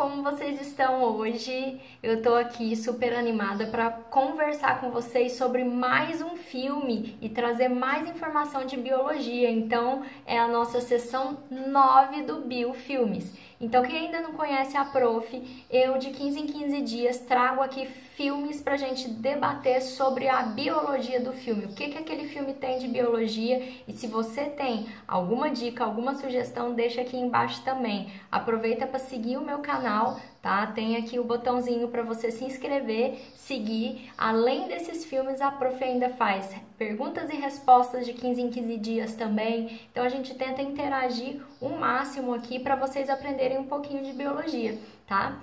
como vocês estão hoje? Eu tô aqui super animada para conversar com vocês sobre mais um filme e trazer mais informação de biologia. Então, é a nossa sessão 9 do Biofilmes. Então, quem ainda não conhece a Prof, eu de 15 em 15 dias trago aqui filmes para gente debater sobre a biologia do filme. O que, que aquele filme tem de biologia e se você tem alguma dica, alguma sugestão, deixa aqui embaixo também. Aproveita para seguir o meu canal, tá? Tem aqui o botãozinho para você se inscrever, seguir. Além desses filmes, a Prof ainda faz perguntas e respostas de 15 em 15 dias também. Então a gente tenta interagir o máximo aqui para vocês aprenderem um pouquinho de biologia, tá?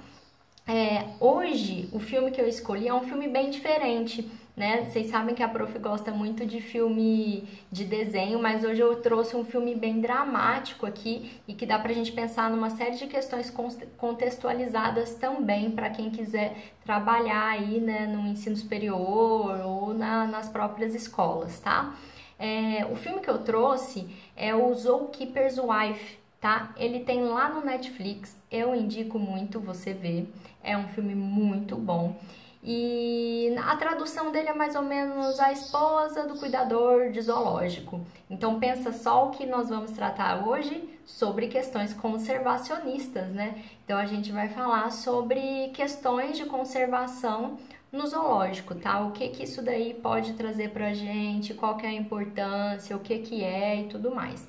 É, hoje, o filme que eu escolhi é um filme bem diferente, né? Vocês sabem que a prof gosta muito de filme de desenho, mas hoje eu trouxe um filme bem dramático aqui e que dá pra gente pensar numa série de questões contextualizadas também para quem quiser trabalhar aí, né, no ensino superior ou na, nas próprias escolas, tá? É, o filme que eu trouxe é o Zookeeper's Wife, tá? Ele tem lá no Netflix, eu indico muito você ver. É um filme muito bom. E a tradução dele é mais ou menos a esposa do cuidador de zoológico. Então pensa só o que nós vamos tratar hoje sobre questões conservacionistas, né? Então a gente vai falar sobre questões de conservação no zoológico, tá? O que que isso daí pode trazer pra gente, qual que é a importância, o que que é e tudo mais.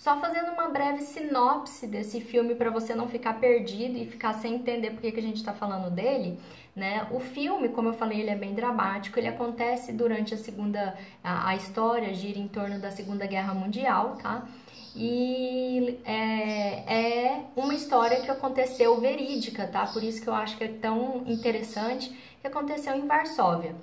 Só fazendo uma breve sinopse desse filme para você não ficar perdido e ficar sem entender por que, que a gente está falando dele, né? O filme, como eu falei, ele é bem dramático, ele acontece durante a segunda, a, a história gira em torno da Segunda Guerra Mundial, tá? E é, é uma história que aconteceu verídica, tá? Por isso que eu acho que é tão interessante que aconteceu em Varsóvia.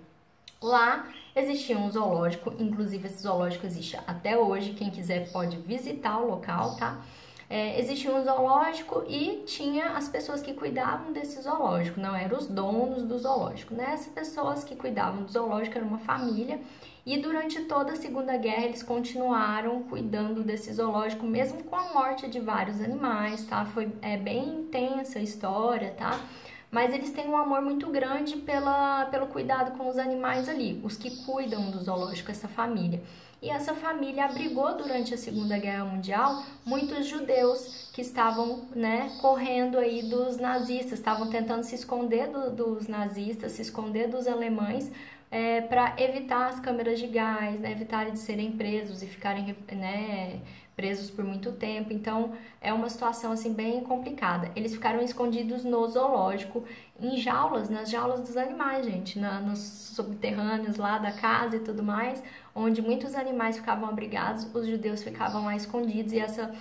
Lá existia um zoológico, inclusive esse zoológico existe até hoje, quem quiser pode visitar o local, tá? É, existia um zoológico e tinha as pessoas que cuidavam desse zoológico, não eram os donos do zoológico, né? Essas pessoas que cuidavam do zoológico eram uma família e durante toda a Segunda Guerra eles continuaram cuidando desse zoológico, mesmo com a morte de vários animais, tá? Foi é, bem intensa a história, tá? Mas eles têm um amor muito grande pela, pelo cuidado com os animais ali, os que cuidam do zoológico, essa família. E essa família abrigou durante a Segunda Guerra Mundial muitos judeus que estavam né, correndo aí dos nazistas, estavam tentando se esconder do, dos nazistas, se esconder dos alemães é, para evitar as câmeras de gás, né, evitarem de serem presos e ficarem né, presos por muito tempo. Então é uma situação assim bem complicada. Eles ficaram escondidos no zoológico, em jaulas, nas jaulas dos animais, gente, na, nos subterrâneos lá da casa e tudo mais, onde muitos animais ficavam abrigados, os judeus ficavam lá escondidos e essa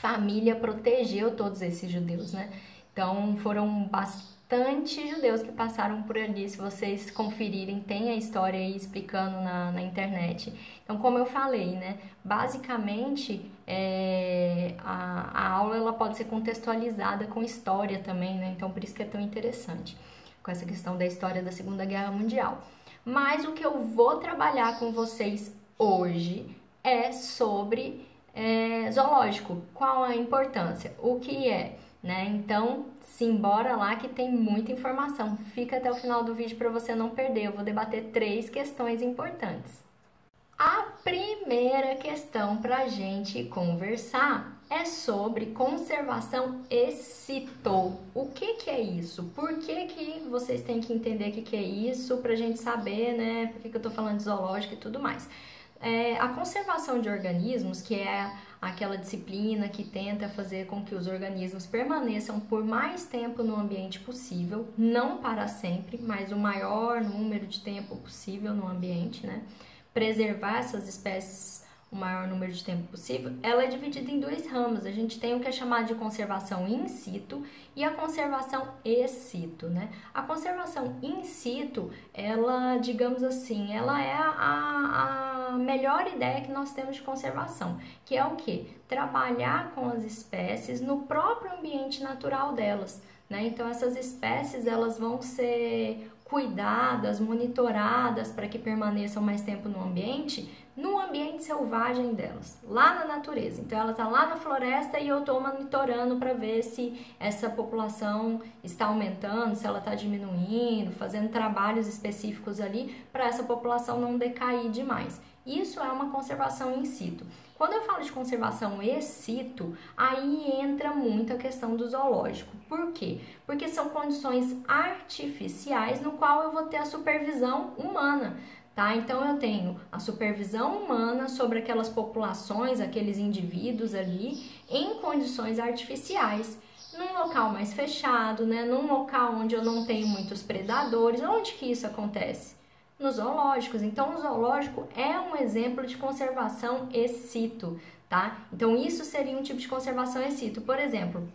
família protegeu todos esses judeus, né? Então foram bastante bastante judeus que passaram por ali. Se vocês conferirem, tem a história aí explicando na, na internet. Então, como eu falei, né? Basicamente, é, a, a aula ela pode ser contextualizada com história também, né? Então, por isso que é tão interessante com essa questão da história da Segunda Guerra Mundial. Mas o que eu vou trabalhar com vocês hoje é sobre é, zoológico. Qual a importância? O que é? né? Então, simbora lá que tem muita informação. Fica até o final do vídeo para você não perder. Eu vou debater três questões importantes. A primeira questão para a gente conversar é sobre conservação excitou. O que, que é isso? Por que, que vocês têm que entender o que, que é isso para a gente saber, né? Por que, que eu estou falando de zoológico e tudo mais. É, a conservação de organismos, que é aquela disciplina que tenta fazer com que os organismos permaneçam por mais tempo no ambiente possível, não para sempre, mas o maior número de tempo possível no ambiente, né? Preservar essas espécies o maior número de tempo possível, ela é dividida em dois ramos. A gente tem o que é chamado de conservação in situ e a conservação ex situ, né? A conservação in situ, ela, digamos assim, ela é a, a melhor ideia que nós temos de conservação, que é o que? Trabalhar com as espécies no próprio ambiente natural delas, né? Então essas espécies elas vão ser cuidadas, monitoradas para que permaneçam mais tempo no ambiente, no ambiente selvagem delas, lá na natureza. Então ela está lá na floresta e eu estou monitorando para ver se essa população está aumentando, se ela está diminuindo, fazendo trabalhos específicos ali para essa população não decair demais. Isso é uma conservação in situ. Quando eu falo de conservação ex situ, aí entra muito a questão do zoológico. Por quê? Porque são condições artificiais no qual eu vou ter a supervisão humana. Tá? Então eu tenho a supervisão humana sobre aquelas populações, aqueles indivíduos ali em condições artificiais, num local mais fechado, né? Num local onde eu não tenho muitos predadores. Onde que isso acontece? Nos zoológicos. Então o zoológico é um exemplo de conservação ex situ, tá? Então isso seria um tipo de conservação ex situ. Por exemplo,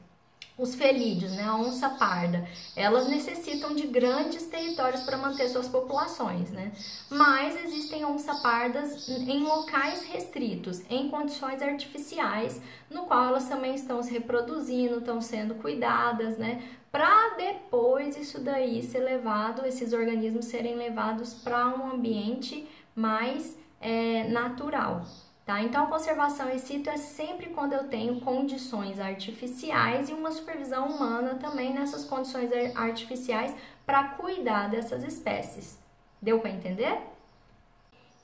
os felídeos, né, a onça parda, elas necessitam de grandes territórios para manter suas populações, né? Mas existem onça pardas em locais restritos, em condições artificiais, no qual elas também estão se reproduzindo, estão sendo cuidadas, né? Para depois isso daí ser levado, esses organismos serem levados para um ambiente mais é, natural, Tá? Então, a conservação in situ é sempre quando eu tenho condições artificiais e uma supervisão humana também nessas condições artificiais para cuidar dessas espécies. Deu para entender?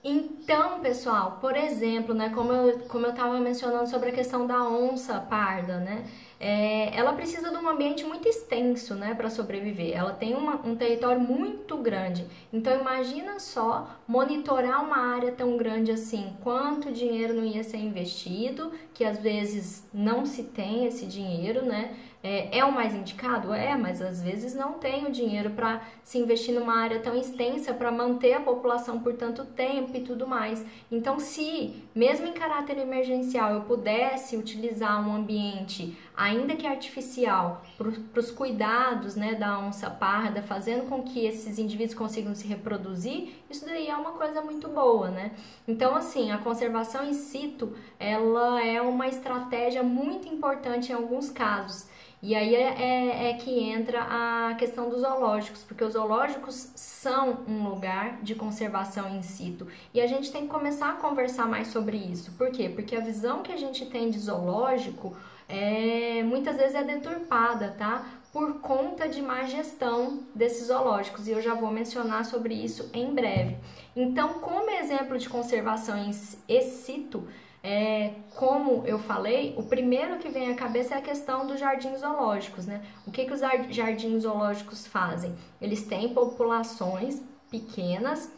Então, pessoal, por exemplo, né, como eu como eu estava mencionando sobre a questão da onça parda, né, é, ela precisa de um ambiente muito extenso, né, para sobreviver. Ela tem uma, um território muito grande. Então, imagina só monitorar uma área tão grande assim, quanto dinheiro não ia ser investido, que às vezes não se tem esse dinheiro, né? É, é, o mais indicado? É, mas às vezes não tem o dinheiro para se investir numa área tão extensa para manter a população por tanto tempo e tudo mais. Então, se mesmo em caráter emergencial eu pudesse utilizar um ambiente, ainda que artificial, para os cuidados né, da onça parda, fazendo com que esses indivíduos consigam se reproduzir, isso daí é uma coisa muito boa, né? Então, assim, a conservação in situ, ela é uma estratégia muito importante em alguns casos. E aí é, é, é, que entra a questão dos zoológicos, porque os zoológicos são um lugar de conservação in situ. E a gente tem que começar a conversar mais sobre isso. Por quê? Porque a visão que a gente tem de zoológico é, muitas vezes é deturpada, tá? Por conta de má gestão desses zoológicos. E eu já vou mencionar sobre isso em breve. Então, como exemplo de conservação in situ, é, como eu falei, o primeiro que vem à cabeça é a questão dos jardins zoológicos, né? O que, que os jardins zoológicos fazem? Eles têm populações pequenas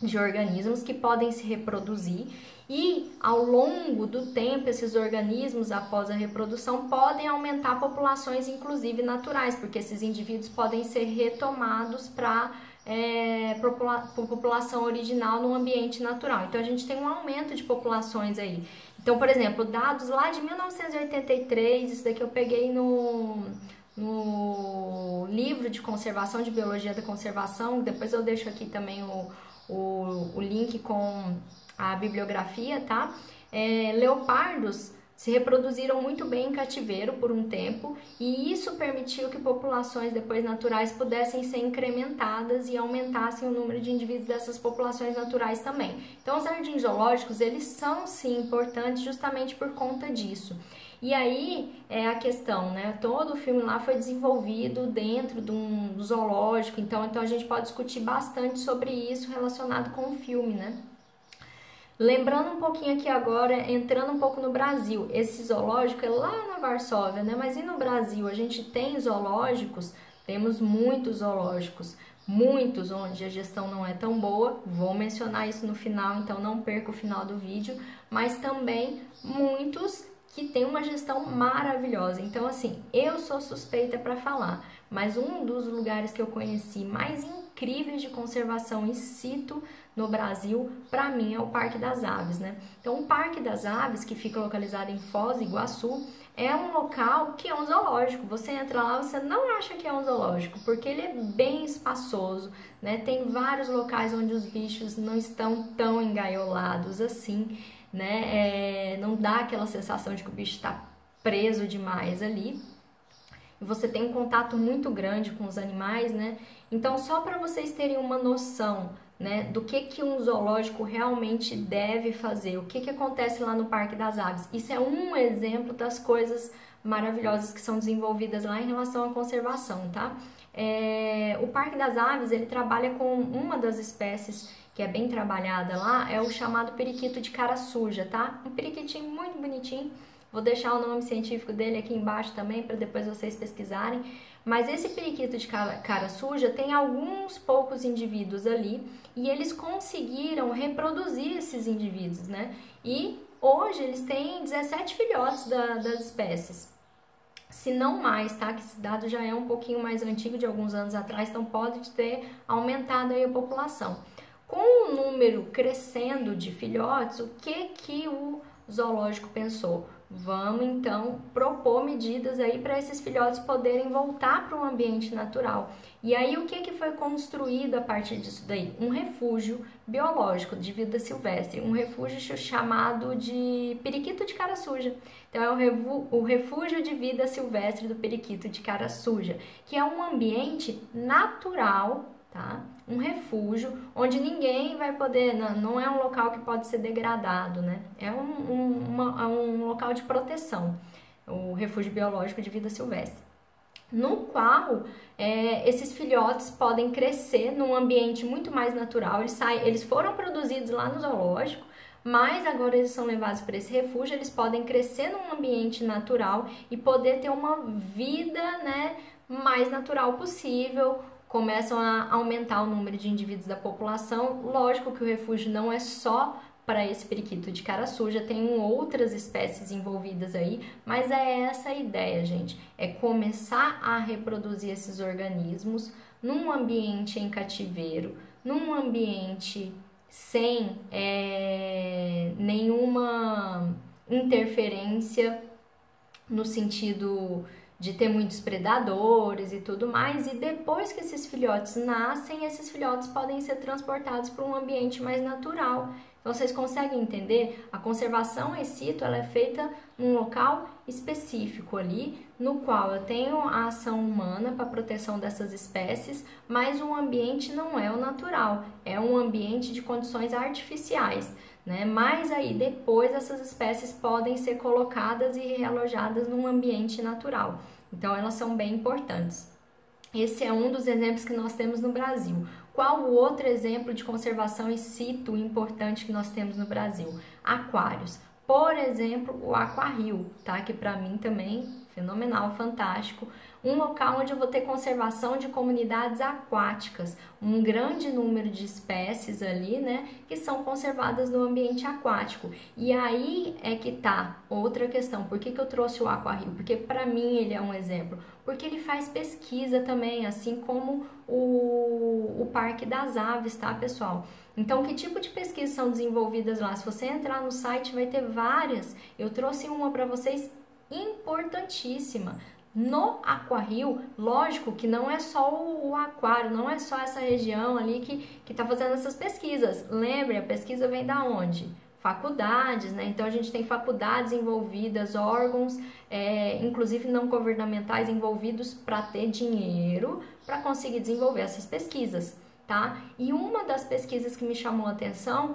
de organismos que podem se reproduzir e ao longo do tempo esses organismos após a reprodução podem aumentar populações inclusive naturais, porque esses indivíduos podem ser retomados para é, por população original no ambiente natural. Então a gente tem um aumento de populações aí. Então, por exemplo, dados lá de 1983, isso daqui eu peguei no, no livro de conservação, de biologia da conservação, depois eu deixo aqui também o, o, o link com a bibliografia, tá? É, leopardos se reproduziram muito bem em cativeiro por um tempo e isso permitiu que populações depois naturais pudessem ser incrementadas e aumentassem o número de indivíduos dessas populações naturais também. Então, os jardins zoológicos, eles são sim importantes justamente por conta disso. E aí é a questão, né? Todo o filme lá foi desenvolvido dentro de um zoológico, então, então a gente pode discutir bastante sobre isso relacionado com o filme, né? Lembrando um pouquinho aqui agora, entrando um pouco no Brasil, esse zoológico é lá na Varsóvia, né? Mas e no Brasil? A gente tem zoológicos, temos muitos zoológicos, muitos onde a gestão não é tão boa, vou mencionar isso no final, então não perca o final do vídeo, mas também muitos que têm uma gestão maravilhosa. Então, assim, eu sou suspeita para falar, mas um dos lugares que eu conheci mais incríveis de conservação in situ no Brasil, para mim, é o Parque das Aves, né? Então, o Parque das Aves, que fica localizado em Foz do Iguaçu, é um local que é um zoológico. Você entra lá, você não acha que é um zoológico, porque ele é bem espaçoso, né? Tem vários locais onde os bichos não estão tão engaiolados assim, né? É, não dá aquela sensação de que o bicho está preso demais ali. Você tem um contato muito grande com os animais, né? Então, só para vocês terem uma noção né, do que, que um zoológico realmente deve fazer, o que, que acontece lá no Parque das Aves. Isso é um exemplo das coisas maravilhosas que são desenvolvidas lá em relação à conservação, tá? É, o Parque das Aves ele trabalha com uma das espécies que é bem trabalhada lá, é o chamado periquito de cara suja, tá? Um periquitinho muito bonitinho. Vou deixar o nome científico dele aqui embaixo também para depois vocês pesquisarem. Mas esse periquito de cara suja tem alguns poucos indivíduos ali e eles conseguiram reproduzir esses indivíduos, né? E hoje eles têm 17 filhotes da, das espécies. Se não mais, tá? Que esse dado já é um pouquinho mais antigo, de alguns anos atrás, então pode ter aumentado aí a população. Com o número crescendo de filhotes, o que que o zoológico pensou? Vamos então propor medidas aí para esses filhotes poderem voltar para o ambiente natural. E aí o que, que foi construído a partir disso daí? Um refúgio biológico de vida silvestre, um refúgio chamado de periquito de cara suja. Então é o refúgio de vida silvestre do periquito de cara suja, que é um ambiente natural tá? Um refúgio onde ninguém vai poder, não, é um local que pode ser degradado, né? É um, um, uma, é um local de proteção, o refúgio biológico de vida silvestre no qual é, esses filhotes podem crescer num ambiente muito mais natural. Eles, saem, eles foram produzidos lá no zoológico, mas agora eles são levados para esse refúgio. Eles podem crescer num ambiente natural e poder ter uma vida né, mais natural possível, começam a aumentar o número de indivíduos da população. Lógico que o refúgio não é só para esse periquito de cara suja, tem outras espécies envolvidas aí, mas é essa a ideia, gente, é começar a reproduzir esses organismos num ambiente em cativeiro, num ambiente sem é, nenhuma interferência no sentido de ter muitos predadores e tudo mais, e depois que esses filhotes nascem, esses filhotes podem ser transportados para um ambiente mais natural. Então vocês conseguem entender? A conservação em sítio ela é feita num local específico ali, no qual eu tenho a ação humana para proteção dessas espécies, mas o ambiente não é o natural, é um ambiente de condições artificiais né? Mas aí depois essas espécies podem ser colocadas e realojadas num ambiente natural. Então elas são bem importantes. Esse é um dos exemplos que nós temos no Brasil. Qual o outro exemplo de conservação in situ importante que nós temos no Brasil? Aquários. Por exemplo, o Aquarrio, tá? Que para mim também fenomenal, fantástico. Um local onde eu vou ter conservação de comunidades aquáticas, um grande número de espécies ali, né, que são conservadas no ambiente aquático. E aí é que tá outra questão. Por que, que eu trouxe o Aquarrio? Porque para mim ele é um exemplo. Porque ele faz pesquisa também, assim como o, o Parque das Aves, tá, pessoal? Então, que tipo de pesquisas são desenvolvidas lá? Se você entrar no site, vai ter várias. Eu trouxe uma para vocês importantíssima. No Aquarrio, lógico que não é só o aquário, não é só essa região ali que está fazendo essas pesquisas. Lembre, a pesquisa vem da onde? Faculdades, né? Então a gente tem faculdades envolvidas, órgãos, é, inclusive não governamentais, envolvidos para ter dinheiro para conseguir desenvolver essas pesquisas, tá? E uma das pesquisas que me chamou a atenção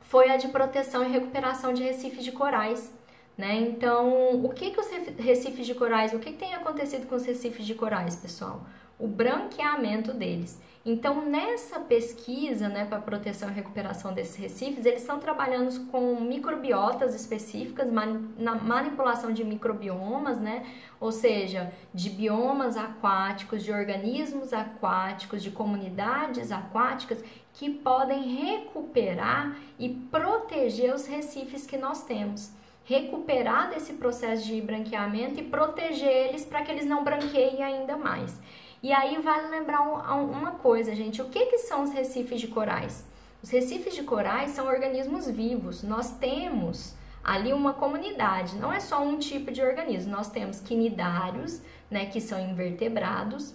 foi a de proteção e recuperação de recifes de corais né? Então, o que, que os recifes de corais, o que, que tem acontecido com os recifes de corais, pessoal? O branqueamento deles. Então, nessa pesquisa né, para proteção e recuperação desses recifes, eles estão trabalhando com microbiotas específicas, na manipulação de microbiomas, né? ou seja, de biomas aquáticos, de organismos aquáticos, de comunidades aquáticas que podem recuperar e proteger os recifes que nós temos recuperar desse processo de branqueamento e proteger eles para que eles não branqueiem ainda mais. E aí vale lembrar uma coisa, gente: o que, que são os recifes de corais? Os recifes de corais são organismos vivos. Nós temos ali uma comunidade, não é só um tipo de organismo. Nós temos quinidários, né, que são invertebrados,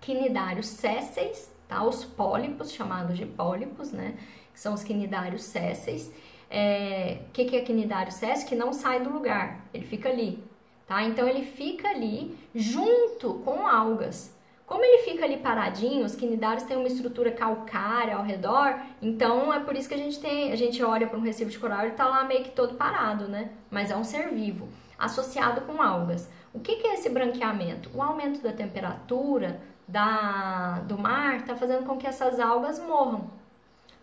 quinidários sésseis, tá? Os pólipos, chamados de pólipos, né, que são os quinidários sésseis, é, é quinidário SES? Que não sai do lugar, ele fica ali, tá? Então ele fica ali junto com algas. Como ele fica ali paradinho, os quinidários têm uma estrutura calcária ao redor, então é por isso que a gente tem, a gente olha para um recife de coral e está lá meio que todo parado, né? Mas é um ser vivo, associado com algas. O que, que é esse branqueamento? O aumento da temperatura da, do mar está fazendo com que essas algas morram.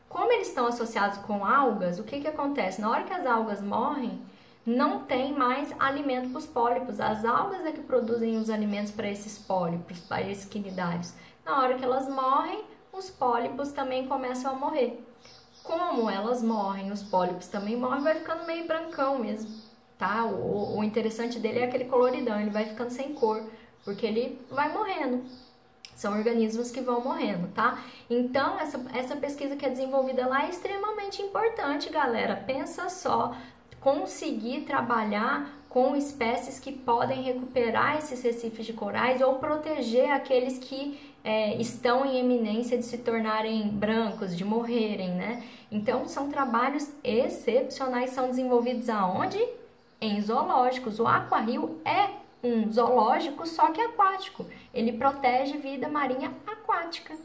Como eles estão associados com algas, o que, que acontece? Na hora que as algas morrem, não tem mais alimento para os pólipos. As algas é que produzem os alimentos para esses pólipos, para esses quinidários. Na hora que elas morrem, os pólipos também começam a morrer. Como elas morrem, os pólipos também morrem, vai ficando meio brancão mesmo, tá? O, o interessante dele é aquele coloridão, ele vai ficando sem cor, porque ele vai morrendo. São organismos que vão morrendo, tá? Então, essa, essa pesquisa que é desenvolvida lá é extremamente importante, galera. Pensa só, conseguir trabalhar com espécies que podem recuperar esses recifes de corais ou proteger aqueles que é, estão em eminência de se tornarem brancos, de morrerem, né? Então são trabalhos excepcionais, são desenvolvidos aonde? Em zoológicos. O Aquarrio é um zoológico, só que aquático. Ele protege vida marinha aquática.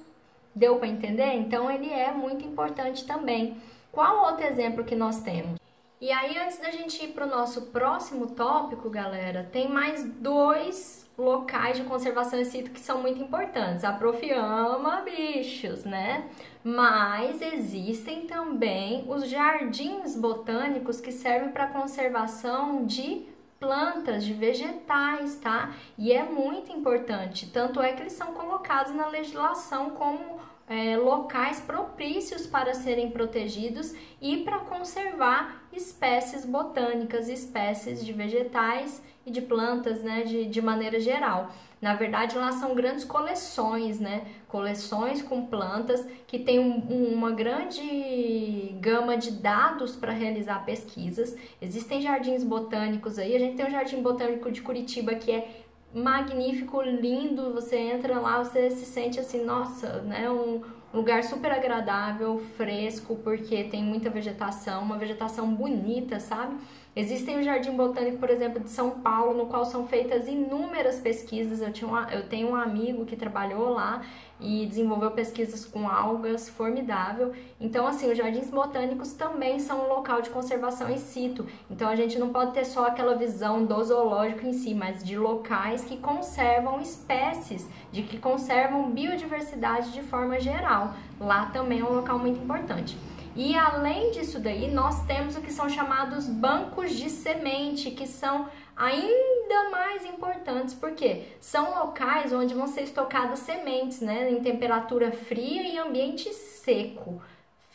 Deu para entender? Então ele é muito importante também. Qual outro exemplo que nós temos? E aí, antes da gente ir para o nosso próximo tópico, galera, tem mais dois locais de conservação sítio que são muito importantes. A prof ama bichos, né? Mas existem também os jardins botânicos que servem para conservação de plantas, de vegetais, tá? E é muito importante, tanto é que eles são colocados na legislação como é, locais propícios para serem protegidos e para conservar espécies botânicas, espécies de vegetais e de plantas, né, de, de maneira geral. Na verdade, lá são grandes coleções, né? Coleções com plantas que têm um, uma grande gama de dados para realizar pesquisas. Existem jardins botânicos aí. A gente tem o Jardim Botânico de Curitiba que é magnífico, lindo. Você entra lá, você se sente assim, nossa, né? Um lugar super agradável, fresco, porque tem muita vegetação, uma vegetação bonita, sabe? Existem o Jardim Botânico, por exemplo, de São Paulo, no qual são feitas inúmeras pesquisas. Eu, tinha uma, eu tenho um amigo que trabalhou lá e desenvolveu pesquisas com algas, formidável. Então, assim, os jardins botânicos também são um local de conservação in situ. Então, a gente não pode ter só aquela visão do zoológico em si, mas de locais que conservam espécies, de que conservam biodiversidade de forma geral. Lá também é um local muito importante. E além disso daí, nós temos o que são chamados bancos de semente, que são ainda mais importantes, porque são locais onde vão ser estocadas sementes, né, em temperatura fria e ambiente seco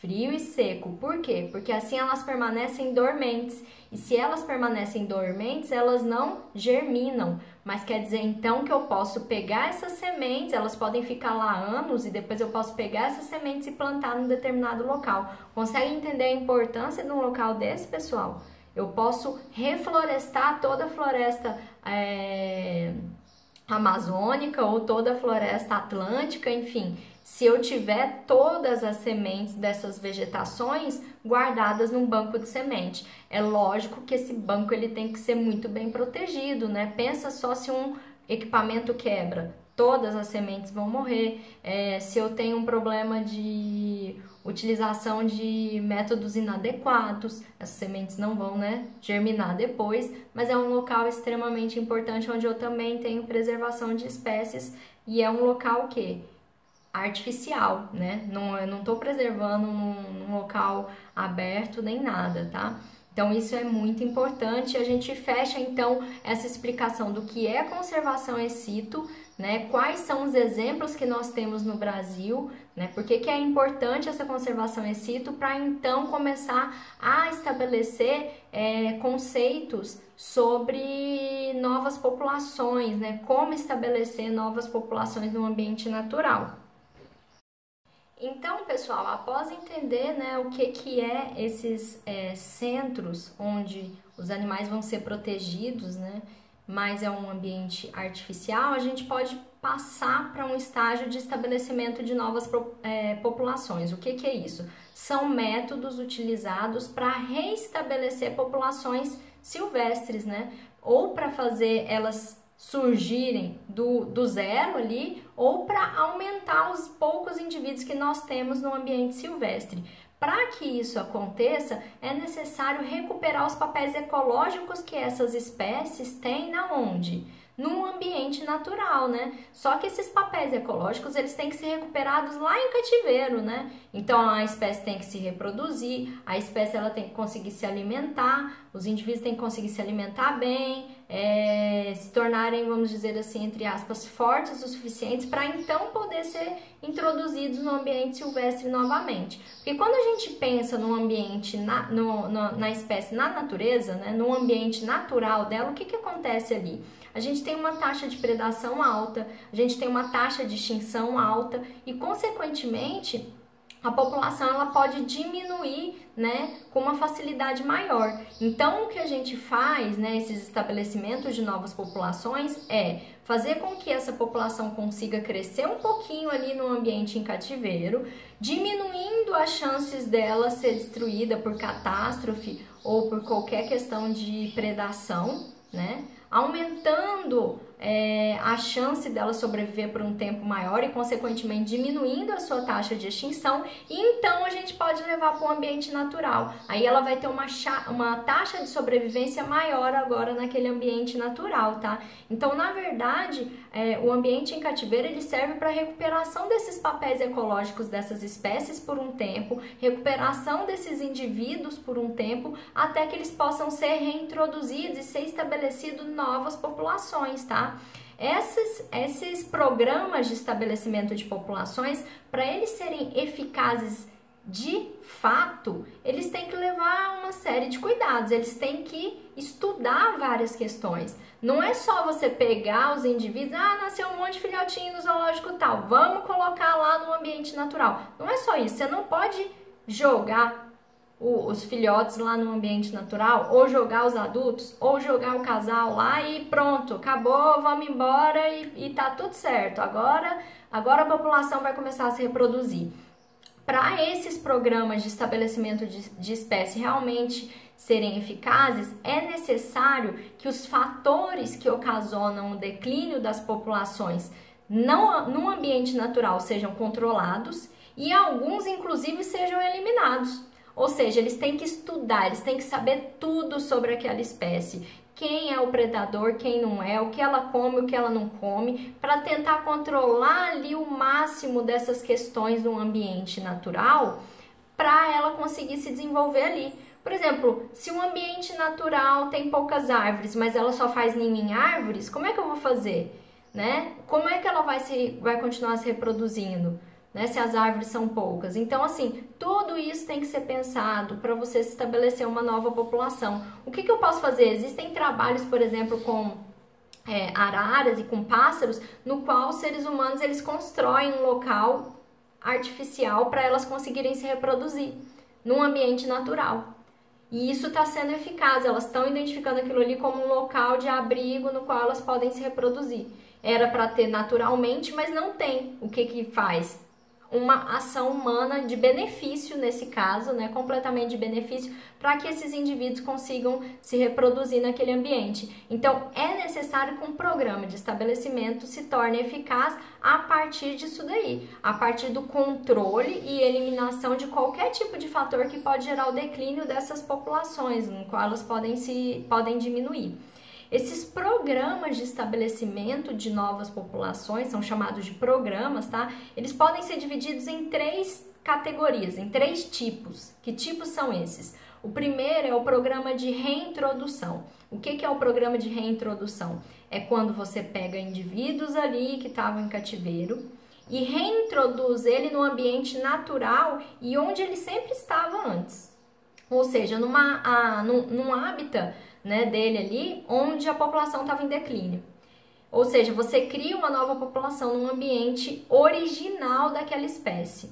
frio e seco. Por quê? Porque assim elas permanecem dormentes. E se elas permanecem dormentes, elas não germinam. Mas quer dizer então que eu posso pegar essas sementes, elas podem ficar lá anos e depois eu posso pegar essas sementes e plantar num determinado local. Consegue entender a importância de um local desse, pessoal? Eu posso reflorestar toda a floresta é, amazônica ou toda a floresta atlântica, enfim se eu tiver todas as sementes dessas vegetações guardadas num banco de semente. É lógico que esse banco ele tem que ser muito bem protegido, né? Pensa só se um equipamento quebra, todas as sementes vão morrer. É, se eu tenho um problema de utilização de métodos inadequados, essas sementes não vão né, germinar depois, mas é um local extremamente importante onde eu também tenho preservação de espécies e é um local que artificial, né? Não, eu não estou preservando num, num, local aberto nem nada, tá? Então isso é muito importante. A gente fecha então essa explicação do que é conservação in situ, né? Quais são os exemplos que nós temos no Brasil, né? Por que, que é importante essa conservação in situ para então começar a estabelecer é, conceitos sobre novas populações, né? Como estabelecer novas populações no ambiente natural. Então, pessoal, após entender né, o que, que é esses é, centros onde os animais vão ser protegidos, né, mas é um ambiente artificial, a gente pode passar para um estágio de estabelecimento de novas é, populações. O que, que é isso? São métodos utilizados para reestabelecer populações silvestres, né? Ou para fazer elas surgirem do, do zero ali ou para aumentar os poucos indivíduos que nós temos no ambiente silvestre. Para que isso aconteça, é necessário recuperar os papéis ecológicos que essas espécies têm na onde? num ambiente natural, né? Só que esses papéis ecológicos, eles têm que ser recuperados lá em cativeiro, né? Então a espécie tem que se reproduzir, a espécie ela tem que conseguir se alimentar, os indivíduos têm que conseguir se alimentar bem, é, se tornarem, vamos dizer assim, entre aspas, fortes o suficientes para então poder ser introduzidos no ambiente silvestre novamente. Porque quando a gente pensa no ambiente, na, no, na espécie na natureza, né, no ambiente natural dela, o que, que acontece ali? A gente tem uma taxa de predação alta, a gente tem uma taxa de extinção alta e, consequentemente, a população ela pode diminuir, né, com uma facilidade maior. Então, o que a gente faz, né, esses estabelecimentos de novas populações é fazer com que essa população consiga crescer um pouquinho ali no ambiente em cativeiro, diminuindo as chances dela ser destruída por catástrofe ou por qualquer questão de predação, né? aumentando é, a chance dela sobreviver por um tempo maior e, consequentemente, diminuindo a sua taxa de extinção, e então a gente pode levar para o ambiente natural. Aí ela vai ter uma, uma taxa de sobrevivência maior agora naquele ambiente natural, tá? Então, na verdade, é, o ambiente em cativeiro ele serve para recuperação desses papéis ecológicos dessas espécies por um tempo, recuperação desses indivíduos por um tempo, até que eles possam ser reintroduzidos e ser estabelecidos novas populações, Esses, esses programas de estabelecimento de populações, para eles serem eficazes de fato, eles têm que levar uma série de cuidados, eles têm que estudar várias questões. Não é só você pegar os indivíduos, ah, nasceu um monte de filhotinho no zoológico tal, vamos colocar lá no ambiente natural. Não é só isso, você não pode jogar o, os filhotes lá no ambiente natural, ou jogar os adultos, ou jogar o casal lá e pronto, acabou, vamos embora e, e tá tudo certo. Agora, agora a população vai começar a se reproduzir. Para esses programas de estabelecimento de, de espécie realmente serem eficazes, é necessário que os fatores que ocasionam o declínio das populações não, no ambiente natural sejam controlados e alguns, inclusive, sejam eliminados. Ou seja, eles têm que estudar, eles têm que saber tudo sobre aquela espécie. Quem é o predador, quem não é, o que ela come, o que ela não come, para tentar controlar ali o máximo dessas questões no ambiente natural, para ela conseguir se desenvolver ali. Por exemplo, se um ambiente natural tem poucas árvores, mas ela só faz ninho em árvores, como é que eu vou fazer? Né? Como é que ela vai, se, vai continuar se reproduzindo? Né, se as árvores são poucas. Então, assim, tudo isso tem que ser pensado para você estabelecer uma nova população. O que, que eu posso fazer? Existem trabalhos, por exemplo, com é, araras e com pássaros, no qual os seres humanos eles constroem um local artificial para elas conseguirem se reproduzir num ambiente natural. E isso está sendo eficaz, elas estão identificando aquilo ali como um local de abrigo no qual elas podem se reproduzir. Era para ter naturalmente, mas não tem. O que que faz? Uma ação humana de benefício nesse caso, né, completamente de benefício, para que esses indivíduos consigam se reproduzir naquele ambiente. Então, é necessário que um programa de estabelecimento se torne eficaz a partir disso daí, a partir do controle e eliminação de qualquer tipo de fator que pode gerar o declínio dessas populações, no qual elas podem se podem diminuir. Esses programas de estabelecimento de novas populações são chamados de programas, tá? Eles podem ser divididos em três categorias, em três tipos. Que tipos são esses? O primeiro é o programa de reintrodução. O que, que é o programa de reintrodução? É quando você pega indivíduos ali que estavam em cativeiro e reintroduz ele no ambiente natural e onde ele sempre estava antes. Ou seja, numa, a, num, num hábitat né, dele ali, onde a população estava em declínio. Ou seja, você cria uma nova população num ambiente original daquela espécie.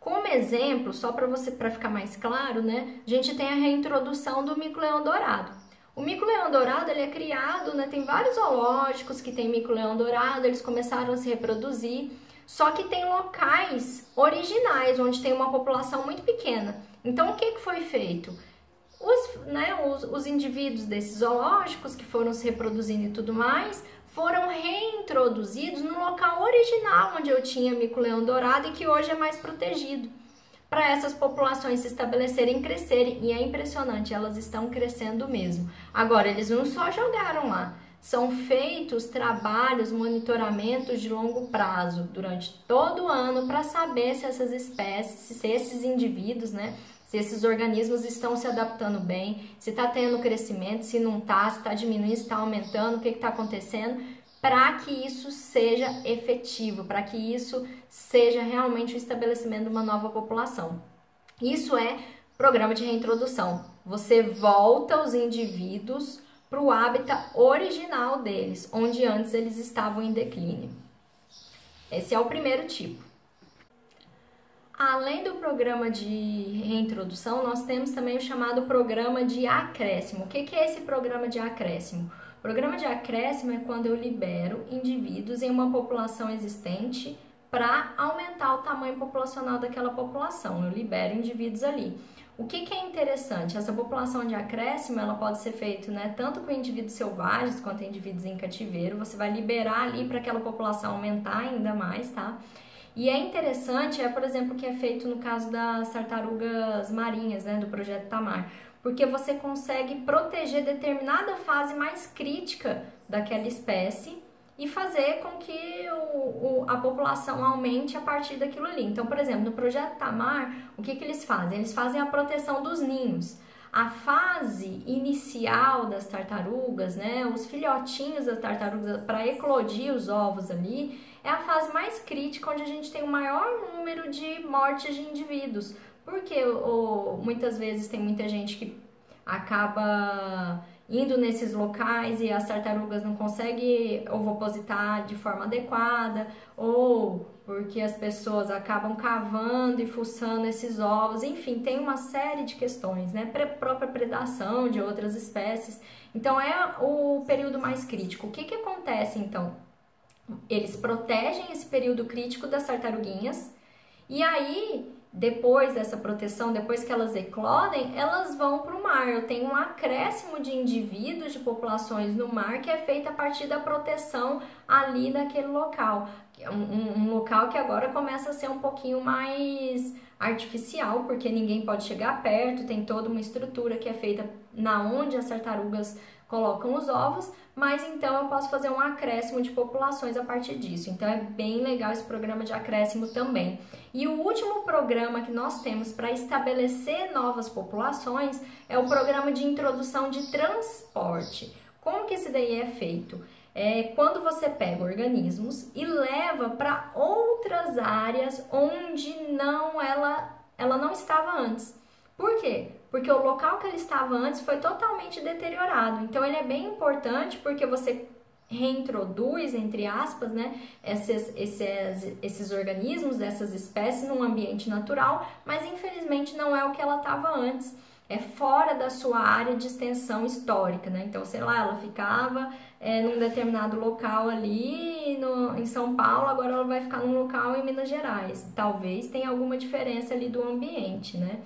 Como exemplo, só para você para ficar mais claro, né, a gente tem a reintrodução do mico-leão dourado. O mico-leão dourado ele é criado, né, tem vários zoológicos que tem mico-leão dourado, eles começaram a se reproduzir, só que tem locais originais onde tem uma população muito pequena. Então, o que, que foi feito? Os, né, os, os indivíduos desses zoológicos que foram se reproduzindo e tudo mais, foram reintroduzidos no local original onde eu tinha mico-leão dourado e que hoje é mais protegido. Para essas populações se estabelecerem e crescerem, e é impressionante, elas estão crescendo mesmo. Agora, eles não só jogaram lá, são feitos trabalhos, monitoramentos de longo prazo durante todo o ano para saber se essas espécies, se esses indivíduos, né, se esses organismos estão se adaptando bem, se está tendo crescimento, se não está, se está diminuindo, se está aumentando, o que está acontecendo, para que isso seja efetivo, para que isso seja realmente o estabelecimento de uma nova população. Isso é programa de reintrodução. Você volta os indivíduos para o hábitat original deles, onde antes eles estavam em declínio. Esse é o primeiro tipo. Além do programa de reintrodução, nós temos também o chamado programa de acréscimo. O que é esse programa de acréscimo? O programa de acréscimo é quando eu libero indivíduos em uma população existente para aumentar o tamanho populacional daquela população. Eu libero indivíduos ali. O que, que, é interessante? Essa população de acréscimo ela pode ser feita né, tanto com indivíduos selvagens quanto indivíduos em cativeiro. Você vai liberar ali para aquela população aumentar ainda mais, tá? E é interessante, é por exemplo, o que é feito no caso das tartarugas marinhas, né, do projeto Tamar, porque você consegue proteger determinada fase mais crítica daquela espécie e fazer com que o, o, a população aumente a partir daquilo ali. Então, por exemplo, no projeto Tamar, o que, que eles fazem? Eles fazem a proteção dos ninhos. A fase inicial das tartarugas, né, os filhotinhos das tartarugas para eclodir os ovos ali, é a fase mais crítica onde a gente tem o maior número de mortes de indivíduos. Porque ou, muitas vezes tem muita gente que acaba indo nesses locais e as tartarugas não conseguem ovopositar de forma adequada, ou porque as pessoas acabam cavando e fuçando esses ovos, enfim, tem uma série de questões, né? Própria predação de outras espécies. Então é o período mais crítico. O que, que acontece então? Eles protegem esse período crítico das tartaruguinhas e aí, depois dessa proteção, depois que elas eclodem, elas vão para o mar. Eu tenho um acréscimo de indivíduos de populações no mar que é feito a partir da proteção ali daquele local. Um, um local que agora começa a ser um pouquinho mais artificial, porque ninguém pode chegar perto, tem toda uma estrutura que é feita na onde as tartarugas colocam os ovos, mas então eu posso fazer um acréscimo de populações a partir disso. Então é bem legal esse programa de acréscimo também. E o último programa que nós temos para estabelecer novas populações é o programa de introdução de transporte. Como que esse daí é feito? É quando você pega organismos e leva para outras áreas onde não ela, ela não estava antes. Por quê? Porque o local que ele estava antes foi totalmente deteriorado. Então ele é bem importante porque você reintroduz, entre aspas, né, esses, esses, esses organismos, essas espécies num ambiente natural, mas infelizmente não é o que ela estava antes. É fora da sua área de extensão histórica, né? Então, sei lá, ela ficava é, num determinado local ali no, em São Paulo, agora ela vai ficar num local em Minas Gerais. Talvez tenha alguma diferença ali do ambiente, né?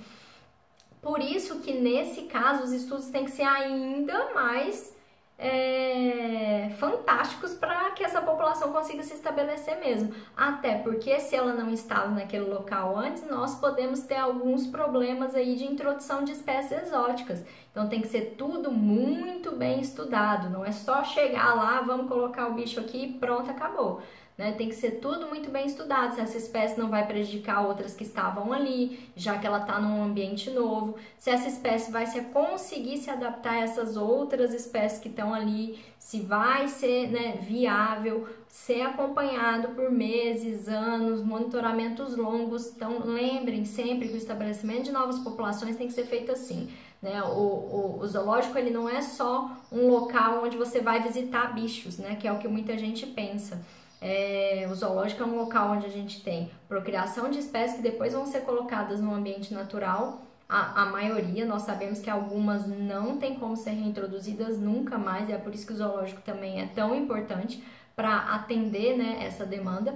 Por isso que nesse caso os estudos têm que ser ainda mais é, fantásticos para que essa população consiga se estabelecer mesmo. Até porque se ela não estava naquele local antes, nós podemos ter alguns problemas aí de introdução de espécies exóticas. Então tem que ser tudo muito bem estudado, não é só chegar lá, vamos colocar o bicho aqui e pronto, acabou. Né? Tem que ser tudo muito bem estudado, se essa espécie não vai prejudicar outras que estavam ali, já que ela está num ambiente novo, se essa espécie vai se conseguir se adaptar a essas outras espécies que estão ali, se vai ser né, viável, ser acompanhado por meses, anos, monitoramentos longos. Então lembrem sempre que o estabelecimento de novas populações tem que ser feito assim. Né? O, o, o, zoológico ele não é só um local onde você vai visitar bichos, né? que é o que muita gente pensa. É, o zoológico é um local onde a gente tem procriação de espécies que depois vão ser colocadas no ambiente natural. A, a maioria, nós sabemos que algumas não tem como ser reintroduzidas nunca mais, e é por isso que o zoológico também é tão importante para atender né, essa demanda.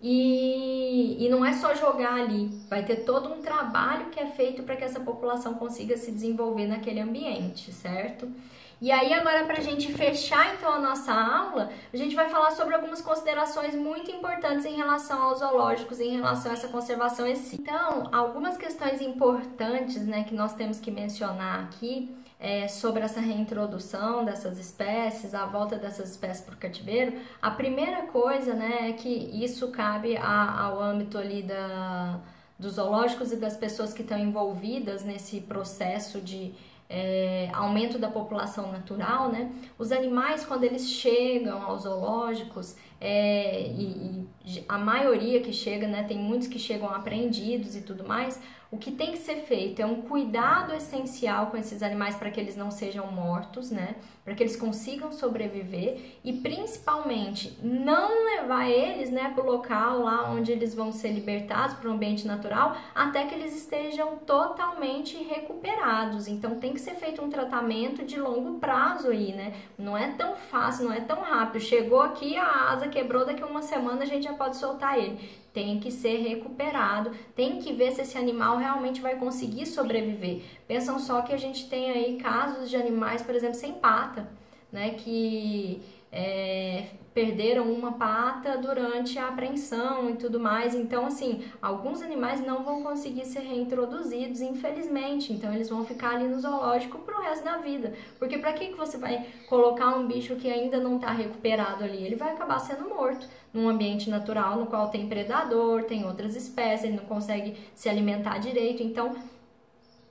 E, e não é só jogar ali, vai ter todo um trabalho que é feito para que essa população consiga se desenvolver naquele ambiente, certo? E aí, agora, para a gente fechar então a nossa aula, a gente vai falar sobre algumas considerações muito importantes em relação aos zoológicos, em relação a essa conservação em si. Então, algumas questões importantes né, que nós temos que mencionar aqui é, sobre essa reintrodução dessas espécies, a volta dessas espécies para o cativeiro, a primeira coisa né, é que isso cabe a, ao âmbito ali da, dos zoológicos e das pessoas que estão envolvidas nesse processo de é, aumento da população natural, né? Os animais, quando eles chegam aos zoológicos, é, e, e, a maioria que chega, né? Tem muitos que chegam apreendidos e tudo mais. O que tem que ser feito é um cuidado essencial com esses animais para que eles não sejam mortos, né? Para que eles consigam sobreviver e principalmente não levar eles, né, para o local lá onde eles vão ser libertados para o ambiente natural até que eles estejam totalmente recuperados. Então tem que ser feito um tratamento de longo prazo aí, né? Não é tão fácil, não é tão rápido. Chegou aqui, a asa quebrou, daqui a uma semana a gente já pode soltar ele tem que ser recuperado, tem que ver se esse animal realmente vai conseguir sobreviver. Pensam só que a gente tem aí casos de animais, por exemplo, sem pata, né, que é, perderam uma pata durante a apreensão e tudo mais. Então, assim, alguns animais não vão conseguir ser reintroduzidos, infelizmente. Então, eles vão ficar ali no zoológico pro resto da vida. Porque para que, que você vai colocar um bicho que ainda não está recuperado ali? Ele vai acabar sendo morto num ambiente natural no qual tem predador, tem outras espécies, ele não consegue se alimentar direito. Então,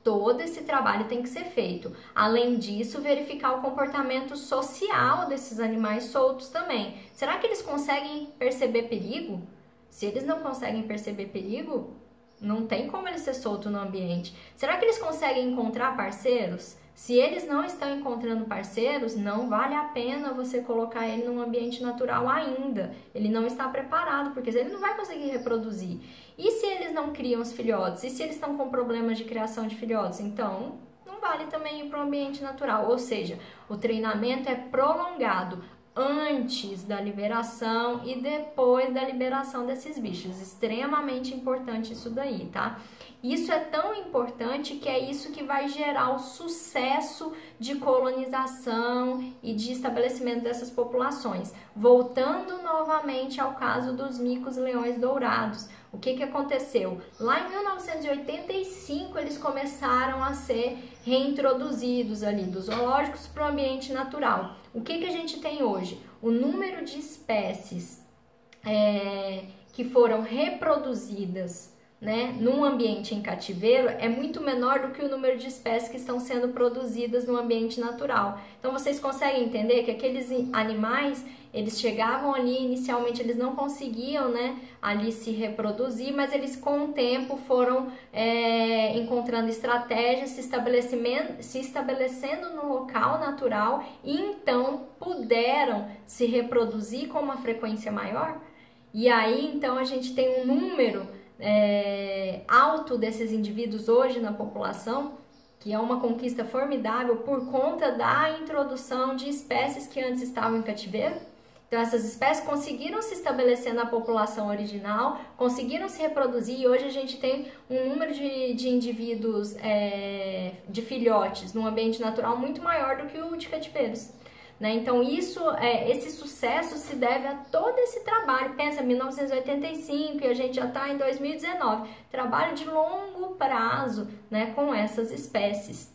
todo esse trabalho tem que ser feito. Além disso, verificar o comportamento social desses animais soltos também. Será que eles conseguem perceber perigo? Se eles não conseguem perceber perigo, não tem como ele ser solto no ambiente. Será que eles conseguem encontrar parceiros? Se eles não estão encontrando parceiros, não vale a pena você colocar ele num ambiente natural ainda. Ele não está preparado, porque ele não vai conseguir reproduzir. E se eles não criam os filhotes? E se eles estão com problemas de criação de filhotes? Então, não vale também ir para o ambiente natural. Ou seja, o treinamento é prolongado antes da liberação e depois da liberação desses bichos. Extremamente importante isso daí, tá? Isso é tão importante que é isso que vai gerar o sucesso de colonização e de estabelecimento dessas populações. Voltando novamente ao caso dos micos leões dourados, o que, que aconteceu? Lá em 1985 eles começaram a ser reintroduzidos ali dos zoológicos para o ambiente natural. O que, que a gente tem hoje? O número de espécies é, que foram reproduzidas né, num ambiente em cativeiro é muito menor do que o número de espécies que estão sendo produzidas no ambiente natural. Então vocês conseguem entender que aqueles animais eles chegavam ali inicialmente eles não conseguiam né ali se reproduzir mas eles com o tempo foram é, encontrando estratégias se estabelecendo se estabelecendo no local natural e então puderam se reproduzir com uma frequência maior e aí então a gente tem um número é, alto desses indivíduos hoje na população, que é uma conquista formidável por conta da introdução de espécies que antes estavam em cativeiro. Então, essas espécies conseguiram se estabelecer na população original, conseguiram se reproduzir e hoje a gente tem um número de, de indivíduos, é, de filhotes, no ambiente natural muito maior do que o de cativeiros. Né? Então, isso, é, esse sucesso se deve a todo esse trabalho. Pensa, 1985 e a gente já está em 2019. Trabalho de longo prazo né, com essas espécies.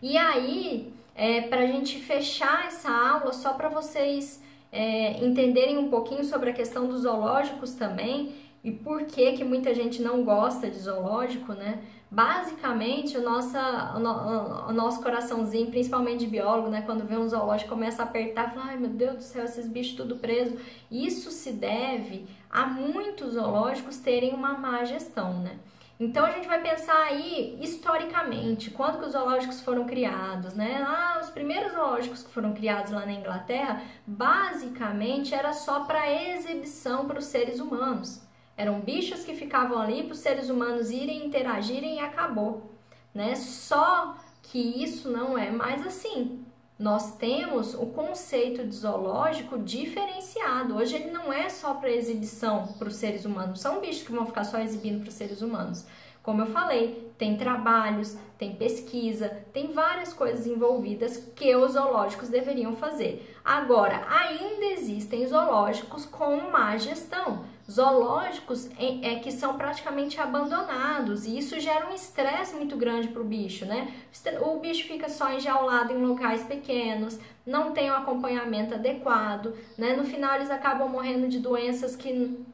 E aí, é, para a gente fechar essa aula, só para vocês é, entenderem um pouquinho sobre a questão dos zoológicos também e por que, que muita gente não gosta de zoológico, né? Basicamente, o, nossa, o, no, o, nosso coraçãozinho, principalmente de biólogo, né, quando vê um zoológico, começa a apertar, fala, ai meu Deus do céu, esses bichos tudo preso. Isso se deve a muitos zoológicos terem uma má gestão, né? Então a gente vai pensar aí historicamente, quando que os zoológicos foram criados, né? Ah, os primeiros zoológicos que foram criados lá na Inglaterra, basicamente era só para exibição para os seres humanos. Eram bichos que ficavam ali para os seres humanos irem, interagirem e acabou. Né? Só que isso não é mais assim. nós temos o conceito de zoológico diferenciado. Hoje ele não é só para exibição para os seres humanos, são bichos que vão ficar só exibindo para os seres humanos. Como eu falei, tem trabalhos, tem pesquisa, tem várias coisas envolvidas que os zoológicos deveriam fazer. Agora, ainda existem zoológicos com má gestão zoológicos é, que são praticamente abandonados e isso gera um estresse muito grande para o bicho, né? O bicho fica só enjaulado em locais pequenos, não tem o um acompanhamento adequado, né? No final eles acabam morrendo de doenças que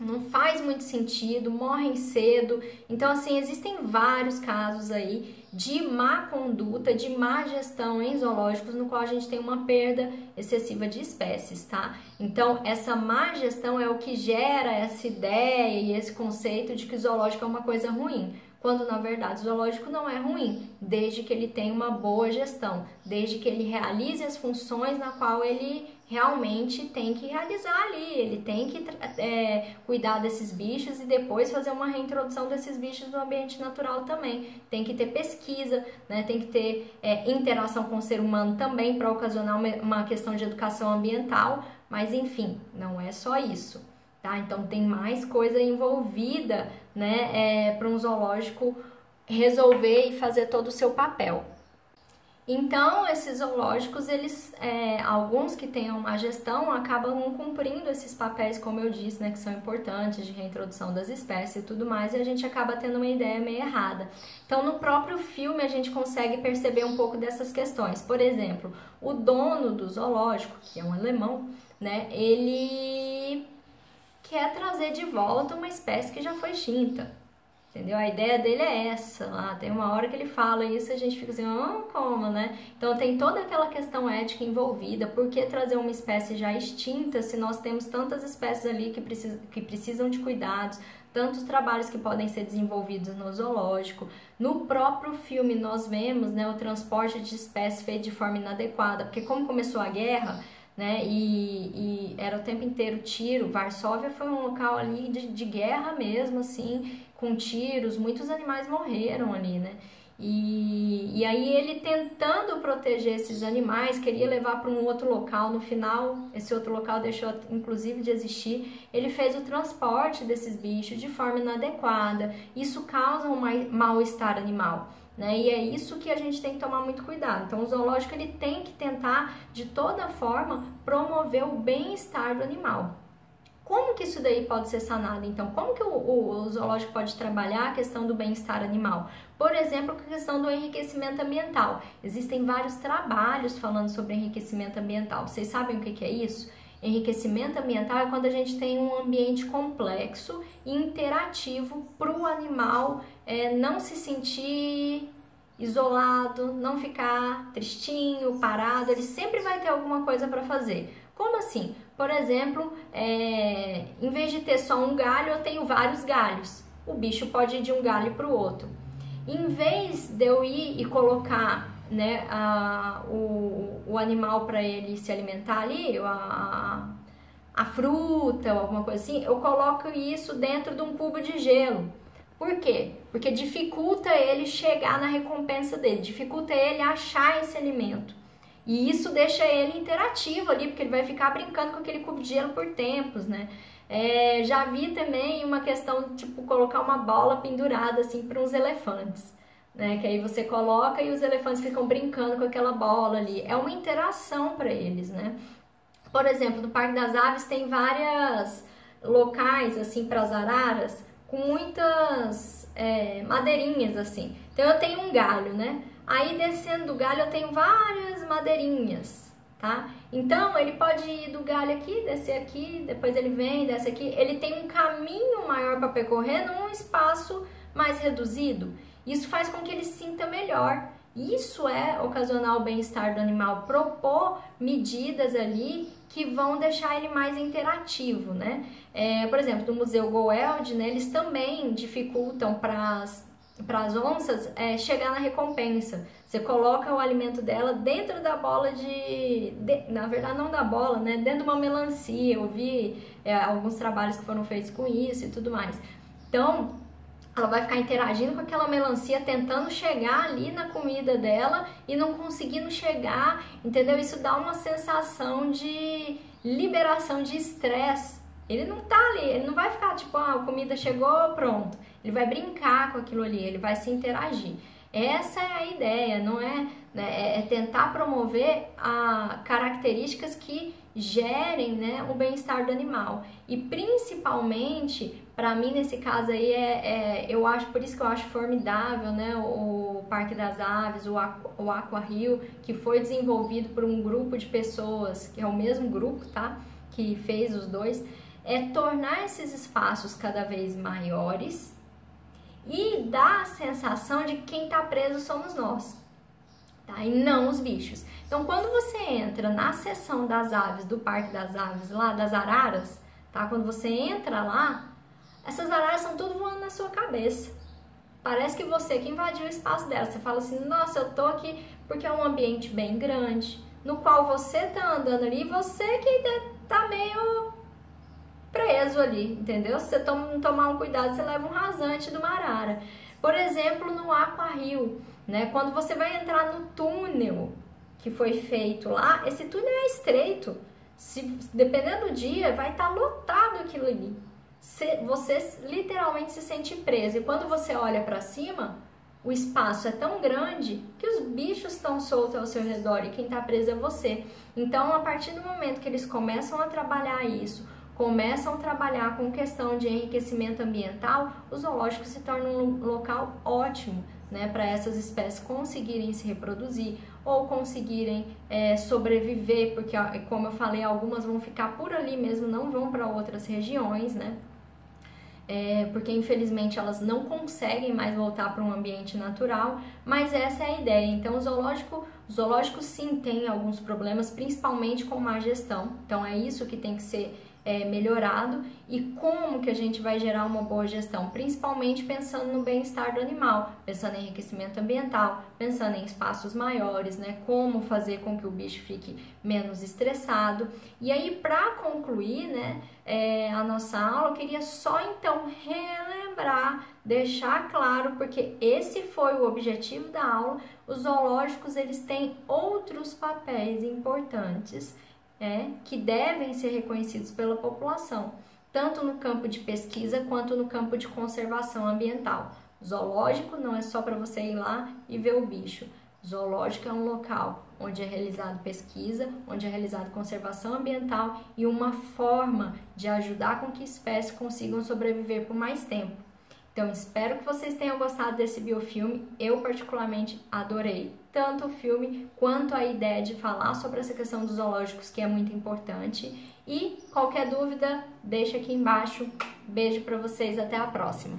não faz muito sentido, morrem cedo. Então, assim, existem vários casos aí de má conduta, de má gestão em zoológicos, no qual a gente tem uma perda excessiva de espécies, tá? Então, essa má gestão é o que gera essa ideia e esse conceito de que o zoológico é uma coisa ruim quando na verdade o zoológico não é ruim, desde que ele tenha uma boa gestão, desde que ele realize as funções na qual ele realmente tem que realizar ali, ele tem que é, cuidar desses bichos e depois fazer uma reintrodução desses bichos no ambiente natural também. Tem que ter pesquisa, né? tem que ter é, interação com o ser humano também para ocasionar uma, questão de educação ambiental, mas enfim, não é só isso tá? Então tem mais coisa envolvida, né, é, para um zoológico resolver e fazer todo o seu papel. Então, esses zoológicos, eles, é, alguns que tenham uma gestão, acabam cumprindo esses papéis, como eu disse, né, que são importantes, de reintrodução das espécies e tudo mais, e a gente acaba tendo uma ideia meio errada. Então, no próprio filme, a gente consegue perceber um pouco dessas questões. Por exemplo, o dono do zoológico, que é um alemão, né, ele quer trazer de volta uma espécie que já foi extinta. Entendeu? A ideia dele é essa. Lá tem uma hora que ele fala isso e a gente fica assim, ah, como, né? Então tem toda aquela questão ética envolvida. Por que trazer uma espécie já extinta se nós temos tantas espécies ali que, precis que precisam de cuidados, tantos trabalhos que podem ser desenvolvidos no zoológico. No próprio filme nós vemos né, o transporte de espécies feito de forma inadequada, porque como começou a guerra, né? E, e, era o tempo inteiro tiro. Varsóvia foi um local ali de, de guerra mesmo, assim, com tiros. Muitos animais morreram ali, né? E, e aí ele tentando proteger esses animais, queria levar para um outro local. No final, esse outro local deixou inclusive de existir. Ele fez o transporte desses bichos de forma inadequada. Isso causa um mal-estar animal. Né? E é isso que a gente tem que tomar muito cuidado. Então, o zoológico ele tem que tentar, de toda forma, promover o bem-estar do animal. Como que isso daí pode ser sanado? Então, como que o, o, o zoológico pode trabalhar a questão do bem-estar animal? Por exemplo, a questão do enriquecimento ambiental. Existem vários trabalhos falando sobre enriquecimento ambiental. Vocês sabem o que, que é isso? Enriquecimento ambiental é quando a gente tem um ambiente complexo e interativo para o animal é, não se sentir isolado, não ficar tristinho, parado, ele sempre vai ter alguma coisa para fazer. Como assim? Por exemplo, é, em vez de ter só um galho, eu tenho vários galhos. O bicho pode ir de um galho para o outro. Em vez de eu ir e colocar né, a, o, o animal para ele se alimentar ali, a, a fruta ou alguma coisa assim, eu coloco isso dentro de um cubo de gelo. Por quê? Porque dificulta ele chegar na recompensa dele, dificulta ele achar esse alimento. E isso deixa ele interativo ali, porque ele vai ficar brincando com aquele cubo de gelo por tempos, né? É, já vi também uma questão, tipo, colocar uma bola pendurada assim para uns elefantes né? Que aí você coloca e os elefantes ficam brincando com aquela bola ali. É uma interação para eles, né? Por exemplo, no Parque das Aves tem várias locais assim para as araras com muitas é, madeirinhas assim. Então eu tenho um galho, né? Aí descendo do galho eu tenho várias madeirinhas, tá? Então ele pode ir do galho aqui, descer aqui, depois ele vem, desce aqui. Ele tem um caminho maior para percorrer num espaço mais reduzido. Isso faz com que ele sinta melhor. Isso é ocasionar o bem-estar do animal, propor medidas ali que vão deixar ele mais interativo, né? É, por exemplo, no Museu Goeld, né, eles também dificultam para as onças é, chegar na recompensa. Você coloca o alimento dela dentro da bola de, de, Na verdade, não da bola, né? Dentro de uma melancia. Eu vi é, alguns trabalhos que foram feitos com isso e tudo mais. Então, ela vai ficar interagindo com aquela melancia, tentando chegar ali na comida dela e não conseguindo chegar, entendeu? Isso dá uma sensação de liberação de estresse. Ele não tá ali, ele não vai ficar tipo, ah, a comida chegou, pronto. Ele vai brincar com aquilo ali, ele vai se interagir. Essa é a ideia, não é, né, é tentar promover a, características que gerem né, o bem-estar do animal. E principalmente, para mim nesse caso aí, é, é, eu acho, por isso que eu acho formidável né, o, Parque das Aves, o, o Aqua Rio, que foi desenvolvido por um grupo de pessoas, que é o mesmo grupo, tá? Que fez os dois, é tornar esses espaços cada vez maiores e dá a sensação de que quem está preso somos nós, tá? E não os bichos. Então, quando você entra na seção das aves do Parque das Aves, lá das araras, tá? Quando você entra lá, essas araras são tudo voando na sua cabeça. Parece que você que invadiu o espaço dela. Você fala assim: "Nossa, eu tô aqui porque é um ambiente bem grande, no qual você tá andando ali, você que tá meio preso ali, entendeu? Se você não tomar um cuidado, você leva um rasante do marara. Por exemplo, no Aqua Rio, né? Quando você vai entrar no túnel que foi feito lá, esse túnel é estreito. Se dependendo do dia, vai estar tá lotado aquilo ali. Você literalmente se sente preso. E quando você olha para cima, o espaço é tão grande que os bichos estão soltos ao seu redor e quem está preso é você. Então, a partir do momento que eles começam a trabalhar isso, começam a trabalhar com questão de enriquecimento ambiental, o zoológico se torna um local ótimo né, para essas espécies conseguirem se reproduzir ou conseguirem é, sobreviver, porque, como eu falei, algumas vão ficar por ali mesmo, não vão para outras regiões, né? É, porque infelizmente elas não conseguem mais voltar para um ambiente natural, mas essa é a ideia. Então, o zoológico, o zoológico sim tem alguns problemas, principalmente com má gestão. Então, é isso que tem que ser é, melhorado e como que a gente vai gerar uma boa gestão, principalmente pensando no bem-estar do animal, pensando em enriquecimento ambiental, pensando em espaços maiores, né? Como fazer com que o bicho fique menos estressado. E aí, para concluir, né, é, a nossa aula, eu queria só então relembrar, deixar claro, porque esse foi o objetivo da aula. Os zoológicos eles têm outros papéis importantes é, que devem ser reconhecidos pela população, tanto no campo de pesquisa quanto no campo de conservação ambiental. Zoológico não é só para você ir lá e ver o bicho. Zoológico é um local onde é realizado pesquisa, onde é realizado conservação ambiental e uma forma de ajudar com que espécies consigam sobreviver por mais tempo. Então, espero que vocês tenham gostado desse biofilme. Eu, particularmente, adorei tanto o filme quanto a ideia de falar sobre essa questão dos zoológicos, que é muito importante. E qualquer dúvida, deixa aqui embaixo. Beijo para vocês, até a próxima.